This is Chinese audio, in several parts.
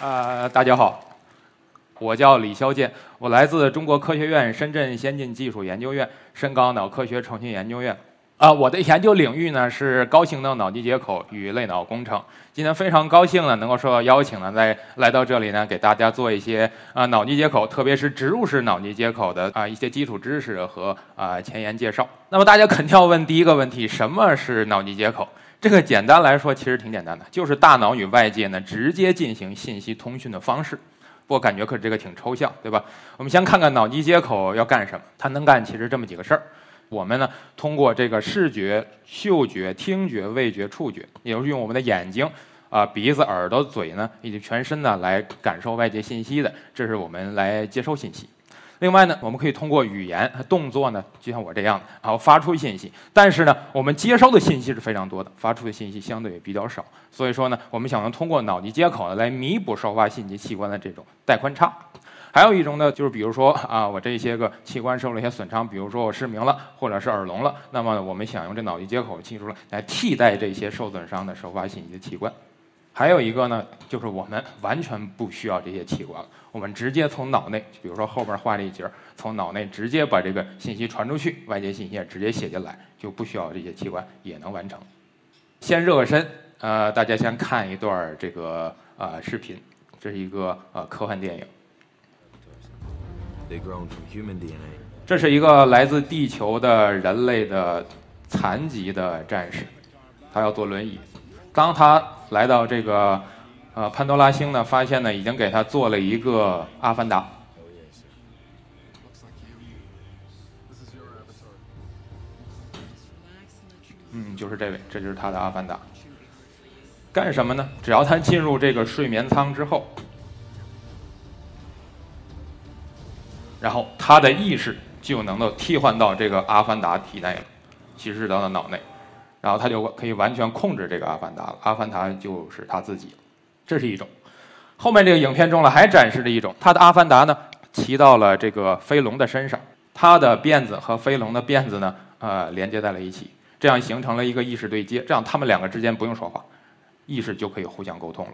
啊，大家好，我叫李肖建，我来自中国科学院深圳先进技术研究院深港脑科学创新研究院。啊，我的研究领域呢是高性能脑机接口与类脑工程。今天非常高兴呢，能够受到邀请呢，在来到这里呢，给大家做一些啊脑机接口，特别是植入式脑机接口的啊一些基础知识和啊前沿介绍。那么大家肯定要问第一个问题：什么是脑机接口？这个简单来说，其实挺简单的，就是大脑与外界呢直接进行信息通讯的方式。不过感觉可这个挺抽象，对吧？我们先看看脑机接口要干什么，它能干其实这么几个事儿。我们呢，通过这个视觉、嗅觉、听觉、味觉、触觉，也就是用我们的眼睛、啊鼻子、耳朵、嘴呢，以及全身呢，来感受外界信息的，这是我们来接收信息。另外呢，我们可以通过语言和、动作呢，就像我这样，然后发出信息。但是呢，我们接收的信息是非常多的，发出的信息相对也比较少。所以说呢，我们想要通过脑机接口呢，来弥补收发信息器官的这种带宽差。还有一种呢，就是比如说啊，我这些个器官受了一些损伤，比如说我失明了，或者是耳聋了，那么我们想用这脑机接口技术来来替代这些受损伤的收发信息的器官。还有一个呢，就是我们完全不需要这些器官，我们直接从脑内，比如说后边画这一节，从脑内直接把这个信息传出去，外界信息也直接写进来，就不需要这些器官也能完成。先热个身，呃，大家先看一段这个呃视频，这是一个呃科幻电影。这是一个来自地球的人类的残疾的战士，他要坐轮椅。当他来到这个呃潘多拉星呢，发现呢已经给他做了一个阿凡达。嗯，就是这位，这就是他的阿凡达。干什么呢？只要他进入这个睡眠舱之后。然后他的意识就能够替换到这个阿凡达体内了，其实是到了脑内，然后他就可以完全控制这个阿凡达了。阿凡达就是他自己，这是一种。后面这个影片中呢还展示了一种，他的阿凡达呢骑到了这个飞龙的身上，他的辫子和飞龙的辫子呢呃连接在了一起，这样形成了一个意识对接，这样他们两个之间不用说话，意识就可以互相沟通了。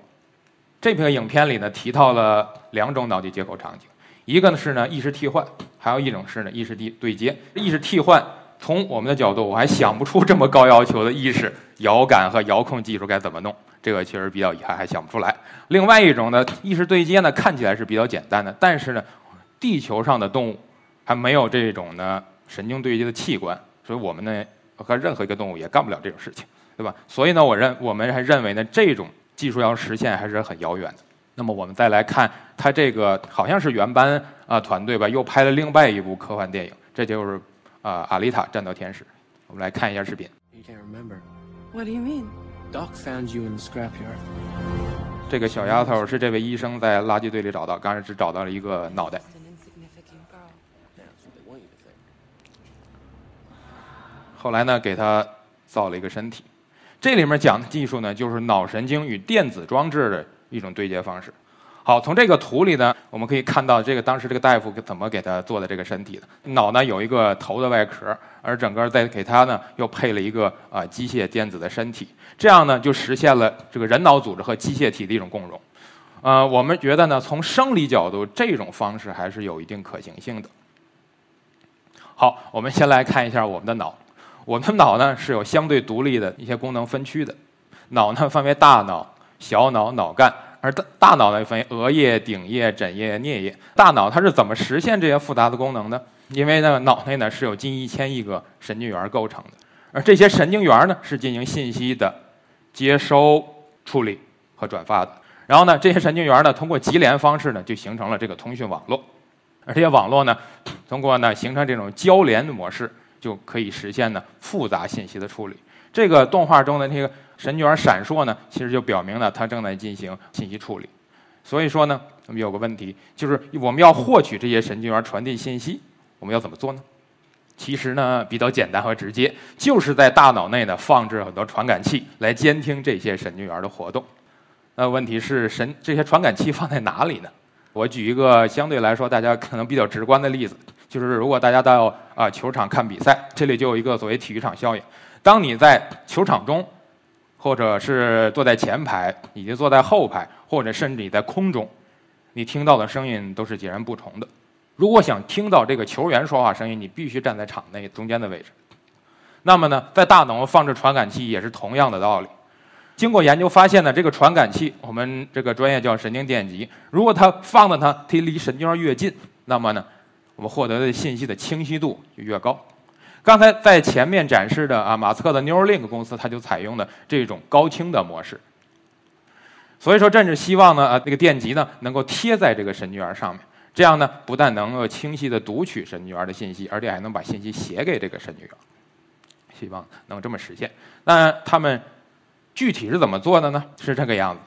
这篇影片里呢提到了两种脑机接口场景。一个呢是呢意识替换，还有一种是呢意识对对接。意识替换，从我们的角度，我还想不出这么高要求的意识遥感和遥控技术该怎么弄，这个确实比较遗憾，还想不出来。另外一种呢意识对接呢看起来是比较简单的，但是呢地球上的动物还没有这种呢神经对接的器官，所以我们呢和任何一个动物也干不了这种事情，对吧？所以呢我认我们还认为呢这种技术要实现还是很遥远的。那么我们再来看，他这个好像是原班啊团队吧，又拍了另外一部科幻电影，这就是啊《阿丽塔：战斗天使》。我们来看一下视频。What do you mean? Doc found you in the scrapyard. 这个小丫头是这位医生在垃圾堆里找到，刚才只找到了一个脑袋。后来呢，给她造了一个身体。这里面讲的技术呢，就是脑神经与电子装置的。一种对接方式。好，从这个图里呢，我们可以看到这个当时这个大夫怎么给他做的这个身体的。脑呢有一个头的外壳，而整个再给他呢又配了一个啊机械电子的身体，这样呢就实现了这个人脑组织和机械体的一种共融。呃，我们觉得呢，从生理角度，这种方式还是有一定可行性的。好，我们先来看一下我们的脑。我们的脑呢是有相对独立的一些功能分区的。脑呢分为大脑。小脑、脑干，而大大脑呢分为额叶、顶叶、枕叶、颞叶。大脑它是怎么实现这些复杂的功能呢？因为呢，脑内呢是有近一千亿个神经元构成的，而这些神经元呢是进行信息的接收、处理和转发的。然后呢，这些神经元呢通过级联方式呢就形成了这个通讯网络，而这些网络呢通过呢形成这种交联的模式，就可以实现呢复杂信息的处理。这个动画中的那个。神经元闪烁呢，其实就表明了它正在进行信息处理。所以说呢，我们有个问题，就是我们要获取这些神经元传递信息，我们要怎么做呢？其实呢，比较简单和直接，就是在大脑内呢放置很多传感器来监听这些神经元的活动。那问题是，神这些传感器放在哪里呢？我举一个相对来说大家可能比较直观的例子，就是如果大家到啊球场看比赛，这里就有一个所谓体育场效应。当你在球场中或者是坐在前排，以及坐在后排，或者甚至你在空中，你听到的声音都是截然不同的。如果想听到这个球员说话声音，你必须站在场内中间的位置。那么呢，在大脑放置传感器也是同样的道理。经过研究发现呢，这个传感器，我们这个专业叫神经电极。如果它放的它，它离神经元越近，那么呢，我们获得的信息的清晰度就越高。刚才在前面展示的啊，马斯克的 Neuralink 公司，它就采用的这种高清的模式。所以说，甚至希望呢，啊，那个电极呢，能够贴在这个神经元上面。这样呢，不但能够清晰的读取神经元的信息，而且还能把信息写给这个神经元。希望能这么实现。那他们具体是怎么做的呢？是这个样子。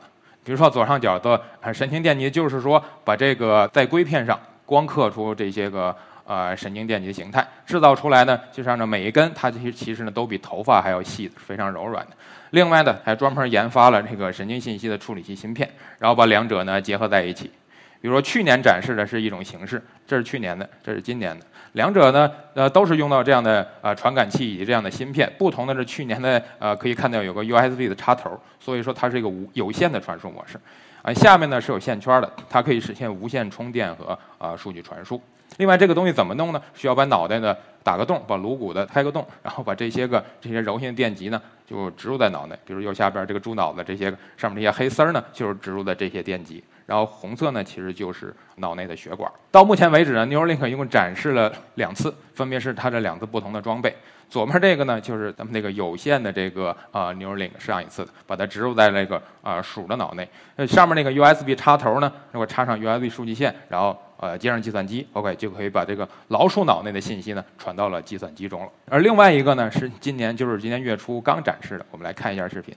比如说左上角的神经电极，就是说把这个在硅片上光刻出这些个呃神经电极的形态，制造出来呢，就是按照每一根，它其实其实呢都比头发还要细，非常柔软的。另外呢，还专门研发了这个神经信息的处理器芯片，然后把两者呢结合在一起。比如说去年展示的是一种形式，这是去年的，这是今年的，两者呢，呃，都是用到这样的呃传感器以及这样的芯片。不同的是，去年的呃可以看到有个 USB 的插头，所以说它是一个无有线的传输模式。啊，下面呢是有线圈的，它可以实现无线充电和啊数据传输。另外，这个东西怎么弄呢？需要把脑袋呢打个洞，把颅骨的开个洞，然后把这些个这些柔性电极呢就植入在脑内。比如右下边这个猪脑子这些上面这些黑丝儿呢，就是植入的这些电极。然后红色呢，其实就是脑内的血管。到目前为止呢，Neuralink 一共展示了两次，分别是它这两次不同的装备。左面这个呢，就是咱们那个有线的这个啊 Neuralink 上一次，把它植入在那个啊鼠的脑内。那上面那个 USB 插头呢，如果插上 USB 数据线，然后呃接上计算机，OK 就可以把这个老鼠脑内的信息呢传到了计算机中了。而另外一个呢，是今年就是今年月初刚展示的，我们来看一下视频。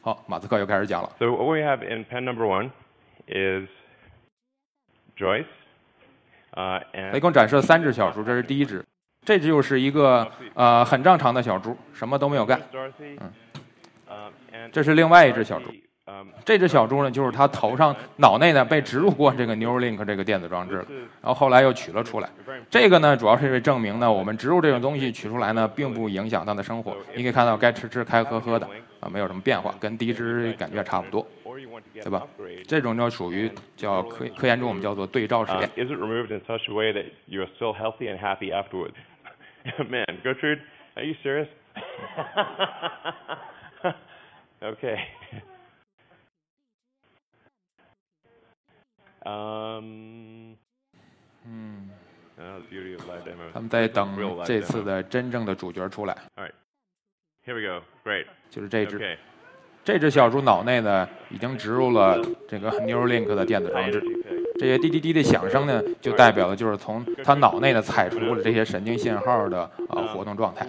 好，马斯克又开始讲了。So what we have in pen number one is Joyce, uh, 一共展示了三只小猪，这是第一只，这只又是一个呃很正常的小猪，什么都没有干。Um, and 这是另外一只小猪，um, 这只小猪呢就是它头上脑内呢被植入过这个 Neuralink 这个电子装置了然后后来又取了出来。这个呢主要是因为证明呢我们植入这种东西取出来呢并不影响它的生活。你可以看到该吃吃该喝喝的啊没有什么变化跟第一只感觉差不多对吧？这种就属于叫科科研中我们叫做对照实验。Is it removed in such a way that you are so healthy and happy afterward? man are you serious? Ok 嗯。嗯他们在等这次的真正的主角出来。Here we go. Great. 就是这只这只小猪脑内呢已经植入了这个 new link 的电子装置。这些滴滴滴的响声呢就代表的就是从他脑内呢采出了这些神经信号的呃活动状态。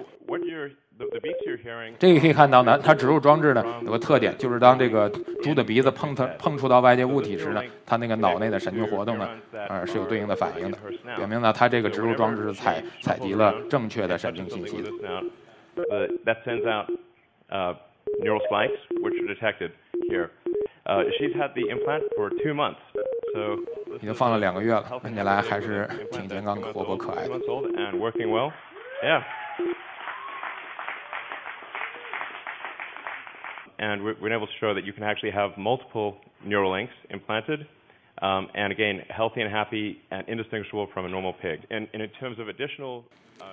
What you're the, the beats you're hearing 这个可以看到呢，它植入装置呢有个特点，就是当这个猪的鼻子碰它碰触到外界物体时呢，它那个脑内的神经活动呢，呃是有对应的反应的，表明呢它这个植入装置是采采集了正确的神经信息的。Uh, that sends out uh, neural spikes, which are detected here. Uh, she's had the implant for two months, so 已经放了两个月了，看起来还是挺健康、活泼可爱的。and working well. Yeah. And we've been able to show that you can actually have multiple neural links implanted, um, and again, healthy and happy and indistinguishable from a normal pig. And, and in terms of additional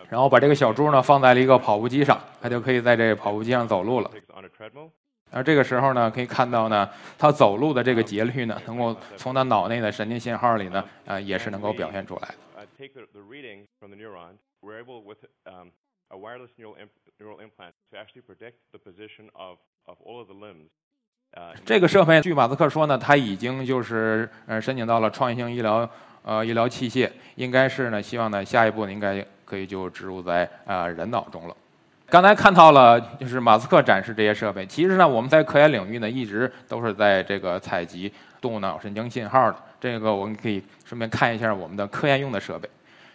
然后把这个小猪呢放在了一个跑步机上，它就可以在这个跑步机上走路了。 pigs on a treadmill, 而这个时候呢，可以看到呢，它走路的这个节律呢，能够从它脑内的神经信号里呢，呃，也是能够表现出来的。 uh, take the, the reading from the neuron, we're able with um, a wireless neural, imp- neural implant to actually predict the position of, of all the limbs. Uh, in 这个设备，据马斯克说呢，它已经就是呃申请到了创新医疗呃医疗器械，应该是呢，希望呢下一步应该可以就植入在呃人脑中了。刚才看到了，就是马斯克展示这些设备。其实呢，我们在科研领域呢，一直都是在这个采集动物脑神经信号的。这个我们可以顺便看一下我们的科研用的设备。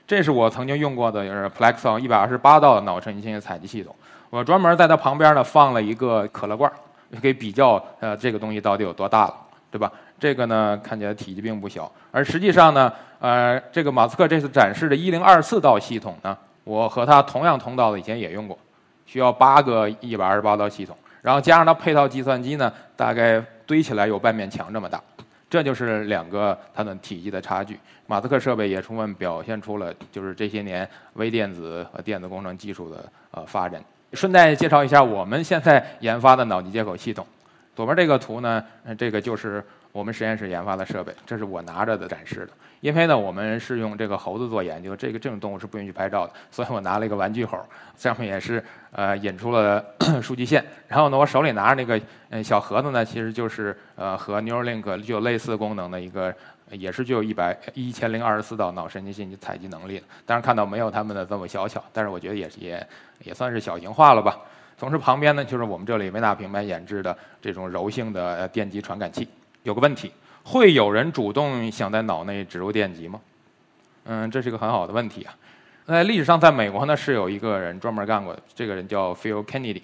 这是我曾经用过的，就是 Plexon 一百二十八道脑神经信息采集系统。我专门在它旁边呢放了一个可乐罐儿，可以比较呃这个东西到底有多大了，对吧？这个呢看起来体积并不小，而实际上呢，呃，这个马斯克这次展示的一零二四道系统呢，我和他同样通道的以前也用过，需要八个一百二十八道系统，然后加上它配套计算机呢，大概堆起来有半面墙这么大。这就是两个它的体积的差距。马斯克设备也充分表现出了就是这些年微电子和电子工程技术的呃发展。顺带介绍一下我们现在研发的脑机接口系统。左边这个图呢，这个就是我们实验室研发的设备，这是我拿着的展示的。因为呢，我们是用这个猴子做研究，这个这种动物是不允许拍照的，所以我拿了一个玩具猴，上面也是呃引出了 数据线。然后呢，我手里拿着那个呃小盒子呢，其实就是呃和 Neuralink 具有类似功能的一个，也是具有一百一千零二十四道脑神经信息采集能力的。当然看到没有他们的这么小巧，但是我觉得也也也算是小型化了吧。同时旁边呢，就是我们这里微纳平台研制的这种柔性的电极传感器。有个问题。会有人主动想在脑内植入电极吗？嗯，这是一个很好的问题啊。在历史上，在美国呢是有一个人专门干过，这个人叫 Phil Kennedy。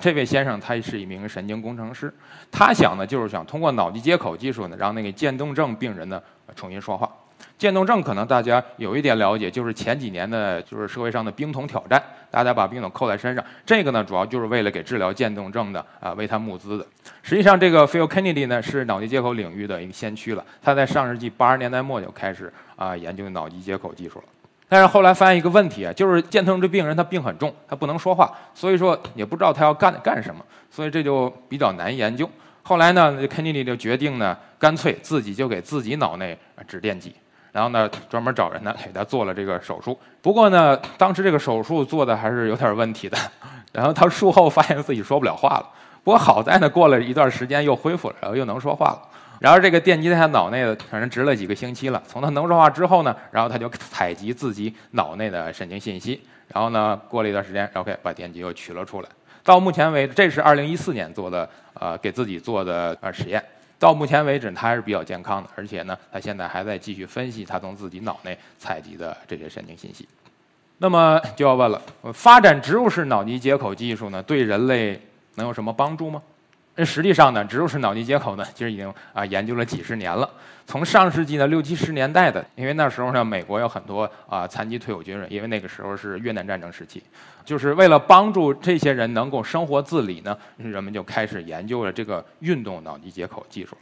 这位先生他是一名神经工程师，他想呢就是想通过脑机接口技术呢，让那个渐冻症病人呢重新说话。渐冻症可能大家有一点了解，就是前几年的，就是社会上的冰桶挑战，大家把冰桶扣在身上。这个呢，主要就是为了给治疗渐冻症的啊，为他募资的。实际上，这个 Phil Kennedy 呢，是脑机接口领域的一个先驱了。他在上世纪八十年代末就开始啊研究脑机接口技术了。但是后来发现一个问题啊，就是渐冻症病人他病很重，他不能说话，所以说也不知道他要干干什么，所以这就比较难研究。后来呢肯尼迪就决定呢，干脆自己就给自己脑内指电极。然后呢，专门找人呢给他做了这个手术。不过呢，当时这个手术做的还是有点问题的。然后他术后发现自己说不了话了。不过好在呢，过了一段时间又恢复了，然后又能说话了。然后这个电击在他脑内的，反正植了几个星期了。从他能说话之后呢，然后他就采集自己脑内的神经信息。然后呢，过了一段时间，OK，把电极又取了出来。到目前为止，这是二零一四年做的，呃，给自己做的呃实验。到目前为止，他还是比较健康的，而且呢，他现在还在继续分析他从自己脑内采集的这些神经信息。那么就要问了，发展植入式脑机接口技术呢，对人类能有什么帮助吗？那实际上呢，植入式脑机接口呢，其实已经啊研究了几十年了。从上世纪的六七十年代的，因为那时候呢，美国有很多啊残疾退伍军人，因为那个时候是越南战争时期，就是为了帮助这些人能够生活自理呢，人们就开始研究了这个运动脑机接口技术。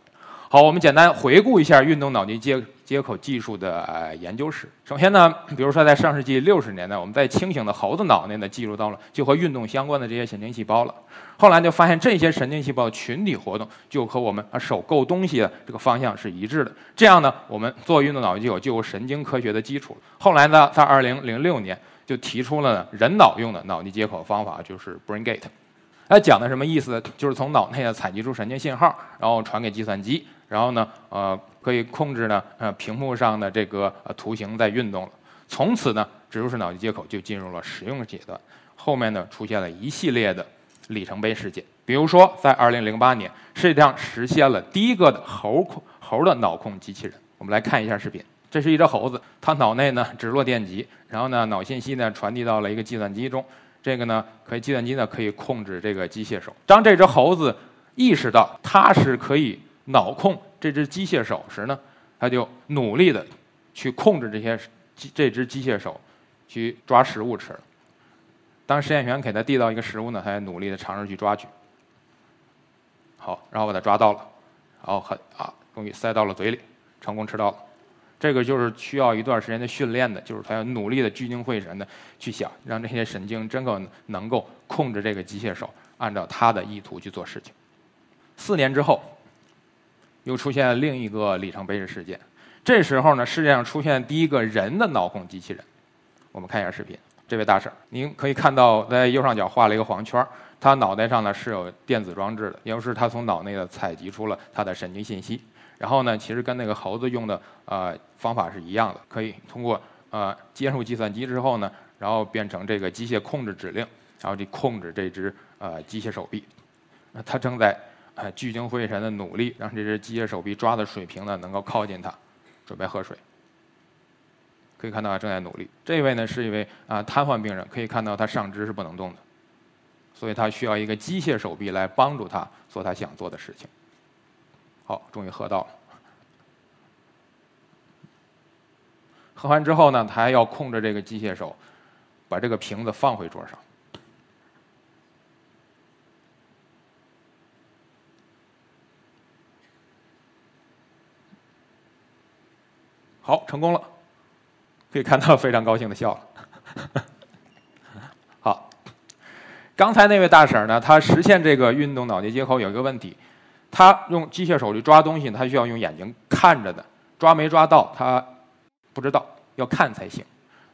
好，我们简单回顾一下运动脑机接接口技术的呃研究史。首先呢，比如说在上世纪六十年代，我们在清醒的猴子脑内呢记录到了就和运动相关的这些神经细胞了。后来就发现这些神经细胞群体活动就和我们啊手够东西的这个方向是一致的。这样呢，我们做运动脑机接口就有神经科学的基础。后来呢，在二零零六年就提出了人脑用的脑机接口方法，就是 BrainGate。它讲的什么意思？就是从脑内呢采集出神经信号，然后传给计算机。然后呢，呃，可以控制呢，呃，屏幕上的这个呃图形在运动了。从此呢，植入式脑机接口就进入了使用阶段。后面呢，出现了一系列的里程碑事件。比如说，在2008年，世界上实现了第一个的猴控猴的脑控机器人。我们来看一下视频。这是一只猴子，它脑内呢植入电极，然后呢，脑信息呢传递到了一个计算机中。这个呢，可以计算机呢可以控制这个机械手。当这只猴子意识到它是可以。脑控这只机械手时呢，他就努力的去控制这些机这只机械手去抓食物吃。当实验员给他递到一个食物呢，他也努力的尝试去抓取。好，然后把它抓到了，然后很啊，终于塞到了嘴里，成功吃到了。这个就是需要一段时间的训练的，就是他要努力的聚精会神的去想，让这些神经真够能够控制这个机械手，按照他的意图去做事情。四年之后。又出现了另一个里程碑式事件，这时候呢，世界上出现第一个人的脑控机器人。我们看一下视频，这位大婶，您可以看到在右上角画了一个黄圈，他脑袋上呢是有电子装置的，也就是他从脑内的采集出了他的神经信息。然后呢，其实跟那个猴子用的呃方法是一样的，可以通过呃接入计算机之后呢，然后变成这个机械控制指令，然后去控制这只呃机械手臂。那他正在。哎，聚精会神的努力，让这只机械手臂抓的水平呢能够靠近它，准备喝水。可以看到他正在努力。这位呢是一位啊瘫痪病人，可以看到他上肢是不能动的，所以他需要一个机械手臂来帮助他做他想做的事情。好，终于喝到了。喝完之后呢，他还要控制这个机械手，把这个瓶子放回桌上。好，成功了，可以看到非常高兴的笑了。好，刚才那位大婶呢，她实现这个运动脑机接口有一个问题，她用机械手去抓东西，她需要用眼睛看着的，抓没抓到她不知道，要看才行。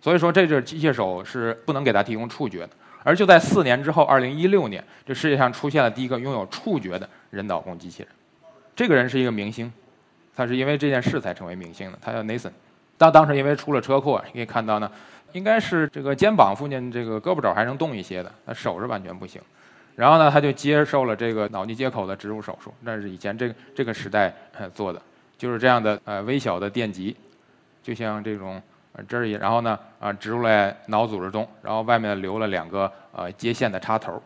所以说，这只机械手是不能给她提供触觉的。而就在四年之后，二零一六年，这世界上出现了第一个拥有触觉的人脑控机器人。这个人是一个明星，他是因为这件事才成为明星的。他叫 Nathan，他当时因为出了车祸，可以看到呢，应该是这个肩膀附近这个胳膊肘还能动一些的，他手是完全不行。然后呢，他就接受了这个脑机接口的植入手术，那是以前这个这个时代做的，就是这样的呃微小的电极，就像这种。这儿也，然后呢，啊，植入在脑组织中，然后外面留了两个呃接线的插头，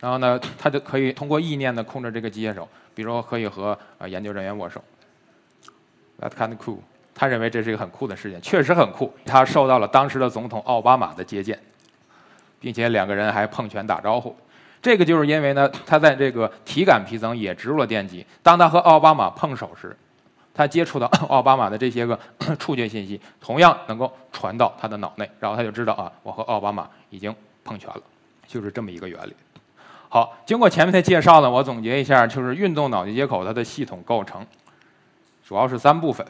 然后呢，他就可以通过意念的控制这个机械手，比如说可以和呃研究人员握手。That kind of cool，他认为这是一个很酷的事件，确实很酷。他受到了当时的总统奥巴马的接见，并且两个人还碰拳打招呼。这个就是因为呢，他在这个体感皮层也植入了电极，当他和奥巴马碰手时。他接触到 奥巴马的这些个 触觉信息，同样能够传到他的脑内，然后他就知道啊，我和奥巴马已经碰拳了，就是这么一个原理。好，经过前面的介绍呢，我总结一下，就是运动脑机接口它的系统构成主要是三部分。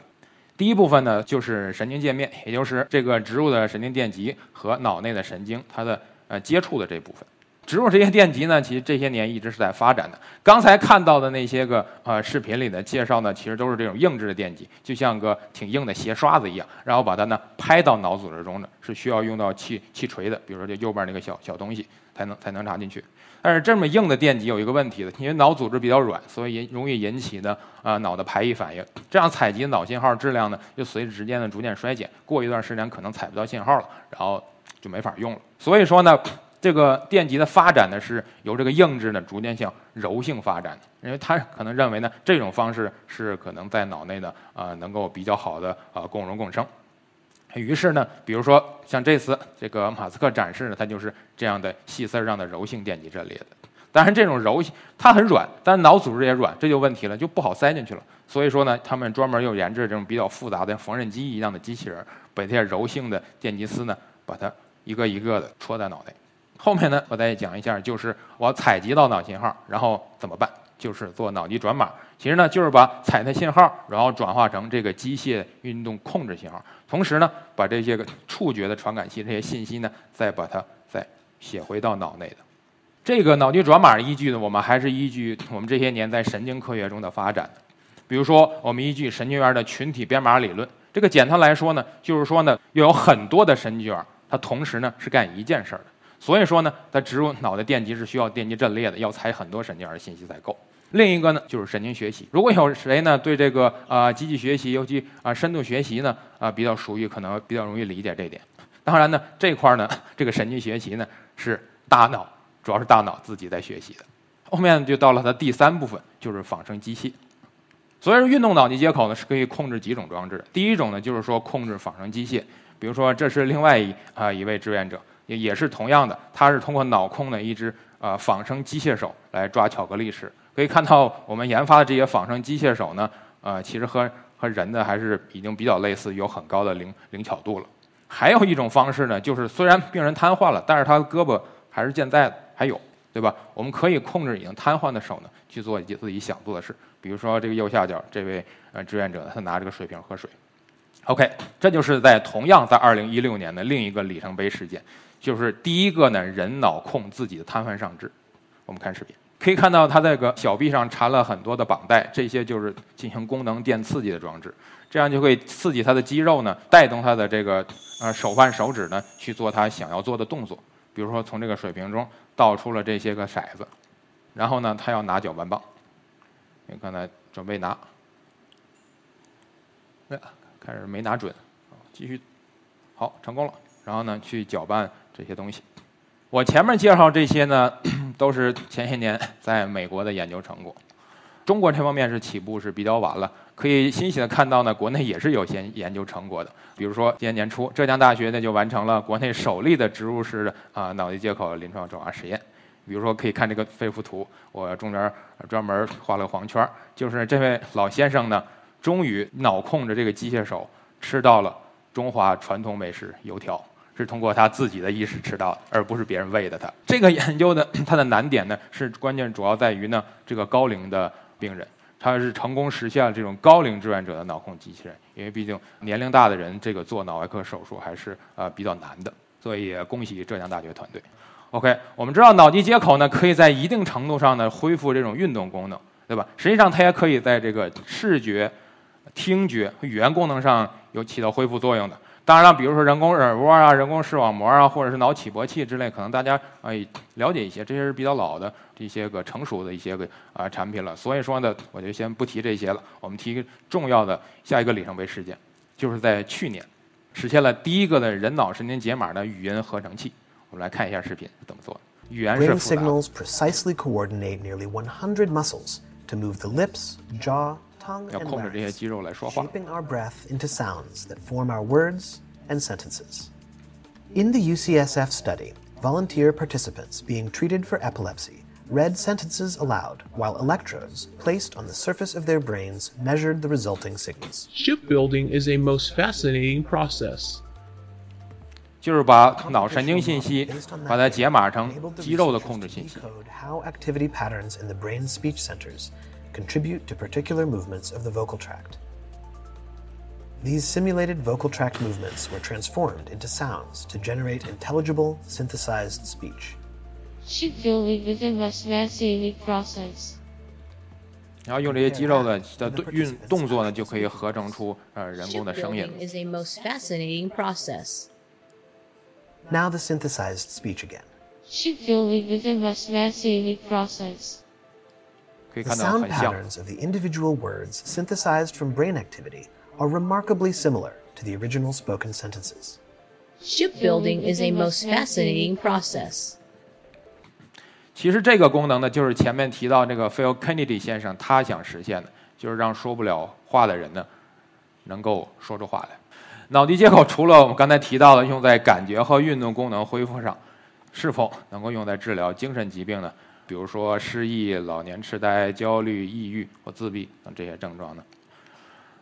第一部分呢，就是神经界面，也就是这个植入的神经电极和脑内的神经它的呃接触的这部分。植入这些电极呢，其实这些年一直是在发展的。刚才看到的那些个呃视频里的介绍呢，其实都是这种硬质的电极，就像个挺硬的鞋刷子一样，然后把它呢拍到脑组织中的，是需要用到气气锤的，比如说这右边那个小小东西才能才能插进去。但是这么硬的电极有一个问题的，因为脑组织比较软，所以引容易引起的啊脑的排异反应，这样采集脑信号质量呢，就随着时间的逐渐衰减，过一段时间可能采不到信号了，然后就没法用了。所以说呢。这个电极的发展呢，是由这个硬质呢逐渐向柔性发展的，因为他可能认为呢，这种方式是可能在脑内呢啊能够比较好的啊共荣共生。于是呢，比如说像这次这个马斯克展示的，它就是这样的细丝上的柔性电极阵列的。当然，这种柔性它很软，但是脑组织也软，这就问题了，就不好塞进去了。所以说呢，他们专门又研制这种比较复杂的缝纫机一样的机器人，把这些柔性的电极丝呢，把它一个一个的戳在脑袋。后面呢，我再讲一下，就是我采集到脑信号，然后怎么办？就是做脑机转码。其实呢，就是把采的信号，然后转化成这个机械运动控制信号，同时呢，把这些个触觉的传感器这些信息呢，再把它再写回到脑内的。这个脑机转码依据呢，我们还是依据我们这些年在神经科学中的发展。比如说，我们依据神经元的群体编码理论。这个简单来说呢，就是说呢，要有很多的神经元，它同时呢是干一件事儿的。所以说呢，它植入脑的电极是需要电极阵列的，要采很多神经元的信息才够。另一个呢，就是神经学习。如果有谁呢对这个啊机器学习，尤其啊深度学习呢啊比较熟悉，可能比较容易理解这点。当然呢，这块儿呢，这个神经学习呢是大脑，主要是大脑自己在学习的。后面就到了它第三部分，就是仿生机器。所以说，运动脑机接口呢是可以控制几种装置。第一种呢，就是说控制仿生机械，比如说这是另外一啊一位志愿者。也也是同样的，他是通过脑控的一只呃仿生机械手来抓巧克力吃。可以看到，我们研发的这些仿生机械手呢，呃，其实和和人的还是已经比较类似，有很高的灵灵巧度了。还有一种方式呢，就是虽然病人瘫痪了，但是他的胳膊还是健在的，还有，对吧？我们可以控制已经瘫痪的手呢，去做一些自己想做的事。比如说这个右下角这位呃志愿者，他拿着个水瓶喝水。OK，这就是在同样在二零一六年的另一个里程碑事件。就是第一个呢，人脑控自己的瘫痪上肢。我们看视频，可以看到他这个小臂上缠了很多的绑带，这些就是进行功能电刺激的装置，这样就会刺激他的肌肉呢，带动他的这个呃手腕、手指呢去做他想要做的动作。比如说从这个水瓶中倒出了这些个骰子，然后呢，他要拿搅拌棒，你刚才准备拿，哎，开始没拿准，继续，好，成功了。然后呢，去搅拌。这些东西，我前面介绍这些呢，都是前些年在美国的研究成果。中国这方面是起步是比较晚了，可以欣喜的看到呢，国内也是有些研究成果的。比如说今年年初，浙江大学呢就完成了国内首例的植入式的啊脑机接口临床转化实验。比如说可以看这个肺幅图，我中间专门画了个黄圈，就是这位老先生呢，终于脑控着这个机械手吃到了中华传统美食油条，是通过他自己的意识吃到的，而不是别人喂的他。这个研究的它的难点呢，是关键主要在于呢，这个高龄的病人，他是成功实现了这种高龄志愿者的脑控机器人，因为毕竟年龄大的人这个做脑外科手术还是呃比较难的，所以也恭喜浙江大学团队。OK，我们知道脑机接口呢，可以在一定程度上呢恢复这种运动功能，对吧？实际上它也可以在这个视觉、听觉、语言功能上有起到恢复作用的。当然了，比如说人工耳蜗啊、人工视网膜啊，或者是脑起搏器之类，可能大家啊了解一些，这些是比较老的这些个成熟的一些个啊产品了。所以说呢，我就先不提这些了。我们提个重要的下一个里程碑事件，就是在去年实现了第一个的人脑神经解码的语音合成器。我们来看一下视频怎么做。语言是 signals precisely coordinate nearly 100 muscles to move the lips, jaw, 要 and 控制这些 larynx, 肌肉来说话。 shaping our breath into sounds that form our words and sentences. In the UCSF study, volunteer participants being treated for epilepsy read sentences aloud while electrodes placed on the surface of their brains measured the resulting signals. Shipbuilding is a most fascinating process. 就是把脑神经信息把它解码成 enabled the 肌肉的控 researchers 制 to 信息。 decode how activity patterns in the brain's speech centers contribute to particular movements of the vocal tract. These simulated vocal tract movements were transformed into sounds to generate intelligible, synthesized speech. Shipbuilding is a most fascinating process. 然后用这些肌肉的的运动作呢，就可以合成出呃人工的声音。 Shipbuilding is a most fascinating process. Now the synthesized speech again. Shipbuilding is a most fascinating process. 可以 The 看到 sound。patterns of the individual words synthesized from brain activity are remarkably similar to the original spoken sentences. Shipbuilding is a most fascinating process. 其实这个功能呢，就是前面提到这个 Phil Kennedy 先生他想实现的，就是让说不了话的人呢，能够说出话来。脑机接口除了我们刚才提到的用在感觉和运动功能恢复上，是否能够用在治疗精神疾病呢？比如说失忆、老年痴呆、焦虑、抑郁或自闭等这些症状呢？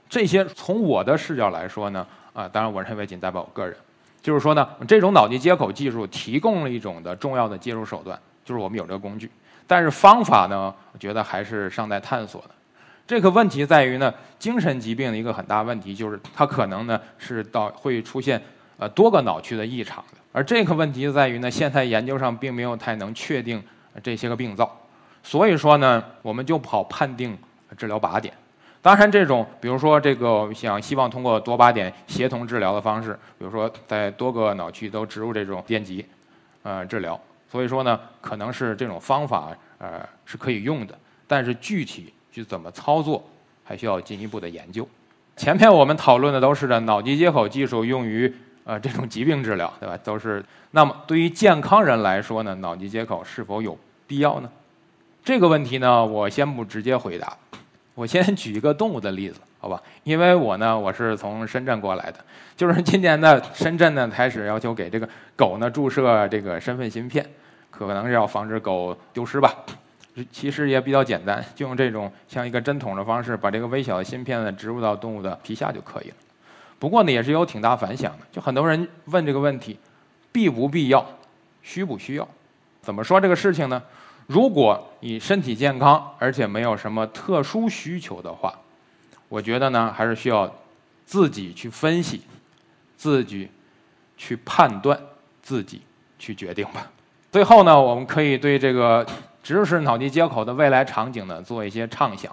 这些从我的视角来说呢，啊，当然我认为仅代表我个人，就是说呢，这种脑机接口技术提供了一种的重要的介入手段，就是我们有这个工具，但是方法呢，我觉得还是尚待探索的。这个问题在于呢，精神疾病的一个很大问题就是它可能呢是到会出现呃多个脑区的异常的，而这个问题在于呢，现在研究上并没有太能确定这些个病灶，所以说呢，我们就跑判定治疗靶点。当然，这种比如说这个想希望通过多靶点协同治疗的方式，比如说在多个脑区都植入这种电极，呃治疗。所以说呢，可能是这种方法呃是可以用的，但是具体去怎么操作，还需要进一步的研究。前面我们讨论的都是的脑机接口技术用于呃这种疾病治疗，对吧？都是那么对于健康人来说呢，脑机接口是否有必要呢？这个问题呢，我先不直接回答。我先举一个动物的例子，好吧？因为我呢，我是从深圳过来的，就是今年呢，深圳呢开始要求给这个狗呢注射这个身份芯片，可能是要防止狗丢失吧。其实也比较简单，就用这种像一个针筒的方式，把这个微小的芯片呢植入到动物的皮下就可以了。不过呢，也是有挺大反响的，就很多人问这个问题：必不必要，需不需要？怎么说这个事情呢？如果你身体健康，而且没有什么特殊需求的话，我觉得呢，还是需要自己去分析，自己去判断，自己去决定吧。最后呢，我们可以对这个植入式脑机接口的未来场景呢做一些畅想。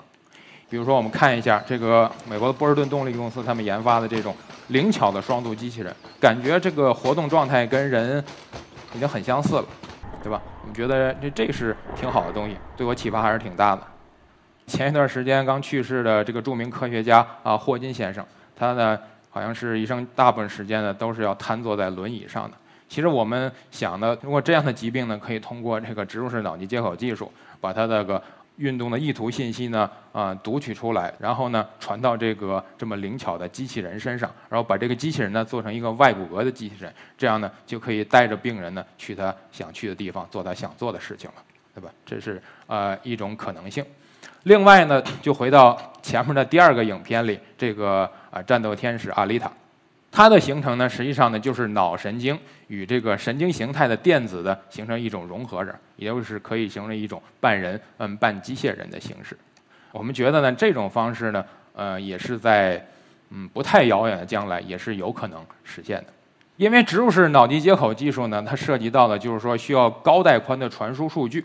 比如说，我们看一下这个美国的波士顿动力公司他们研发的这种灵巧的双度机器人，感觉这个活动状态跟人已经很相似了。对吧？我们觉得这这是挺好的东西，对我启发还是挺大的。前一段时间刚去世的这个著名科学家啊，霍金先生，他呢好像是一生大部分时间呢都是要瘫坐在轮椅上的。其实我们想呢，如果这样的疾病呢，可以通过这个植入式脑机接口技术，把他那个运动的意图信息呢啊读取出来，然后呢传到这个这么灵巧的机器人身上，然后把这个机器人呢做成一个外骨骼的机器人，这样呢就可以带着病人呢去他想去的地方，做他想做的事情了，对吧？这是呃一种可能性。另外呢，就回到前面的第二个影片里这个啊战斗天使阿丽塔。它的形成呢，实际上呢就是脑神经与这个神经形态的电子的形成一种融合着，也就是可以形成一种半人嗯半机械人的形式。我们觉得呢，这种方式呢，呃，也是在嗯不太遥远的将来也是有可能实现的。因为植入式脑机接口技术呢，它涉及到的就是说需要高带宽的传输数据。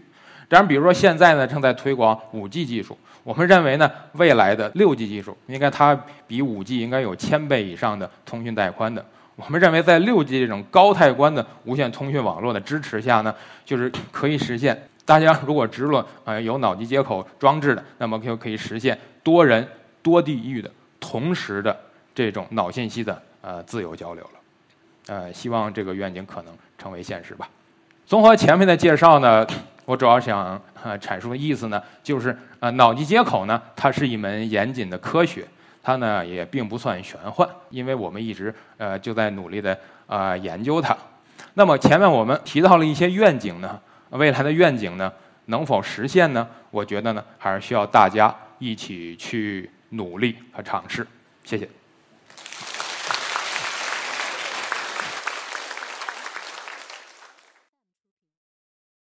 当然，比如说现在呢正在推广五 G 技术。我们认为呢，未来的六 G 技术应该它比五 G 应该有千倍以上的通讯带宽的。我们认为在六 G 这种高带宽的无线通讯网络的支持下呢，就是可以实现大家如果植入呃有脑机接口装置的，那么就可以实现多人多地域的同时的这种脑信息的呃自由交流了。呃，希望这个愿景可能成为现实吧。综合前面的介绍呢。我主要想呃阐述的意思呢，就是呃脑机接口呢，它是一门严谨的科学，它呢也并不算玄幻，因为我们一直呃就在努力的啊研究它。那么前面我们提到了一些愿景呢，未来的愿景呢能否实现呢？我觉得呢还是需要大家一起去努力和尝试。谢谢。